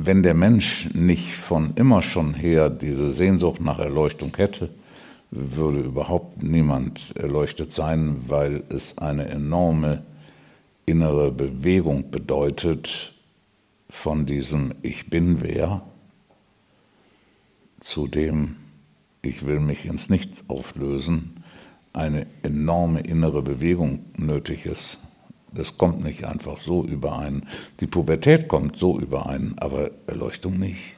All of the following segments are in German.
wenn der Mensch nicht von immer schon her diese Sehnsucht nach Erleuchtung hätte, würde überhaupt niemand erleuchtet sein, weil es eine enorme innere Bewegung bedeutet von diesem Ich bin wer zu dem Ich will mich ins Nichts auflösen, eine enorme innere Bewegung nötig ist. Das kommt nicht einfach so überein. Die Pubertät kommt so überein, aber Erleuchtung nicht.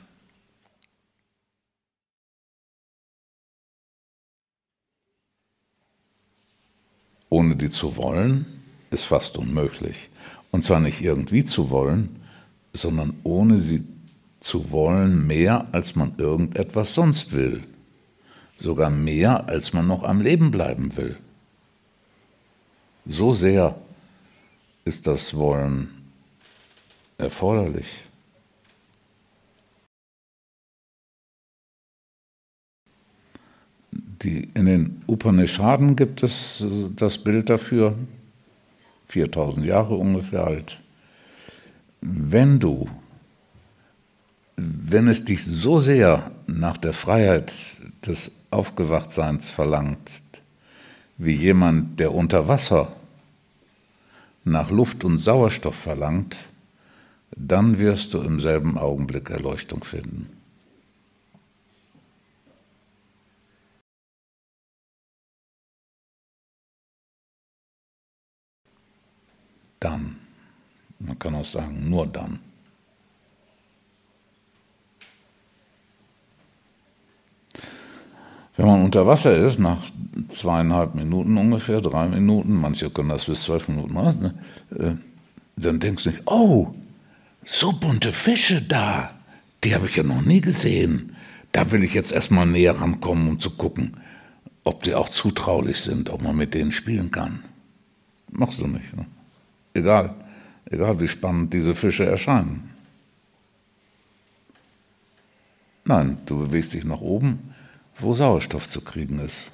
Ohne die zu wollen, ist fast unmöglich. Und zwar nicht irgendwie zu wollen, sondern ohne sie zu wollen mehr, als man irgendetwas sonst will. Sogar mehr, als man noch am Leben bleiben will. So sehr ist das Wollen erforderlich. Die, in den Upanishaden gibt es das Bild dafür, 4000 Jahre ungefähr alt. Wenn du, wenn es dich so sehr nach der Freiheit des Aufgewachtseins verlangt, wie jemand, der unter Wasser nach Luft und Sauerstoff verlangt, dann wirst du im selben Augenblick Erleuchtung finden. Dann, man kann auch sagen, nur dann. Wenn man unter Wasser ist, nach zweieinhalb Minuten ungefähr, drei Minuten, manche können das bis zwölf Minuten machen, ne, äh, dann denkst du oh, so bunte Fische da, die habe ich ja noch nie gesehen. Da will ich jetzt erstmal näher rankommen, um zu gucken, ob die auch zutraulich sind, ob man mit denen spielen kann. Machst du nicht. Ne? Egal, egal wie spannend diese Fische erscheinen. Nein, du bewegst dich nach oben wo Sauerstoff zu kriegen ist.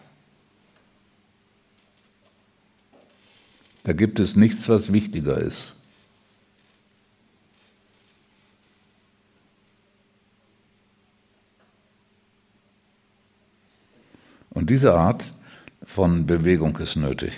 Da gibt es nichts, was wichtiger ist. Und diese Art von Bewegung ist nötig.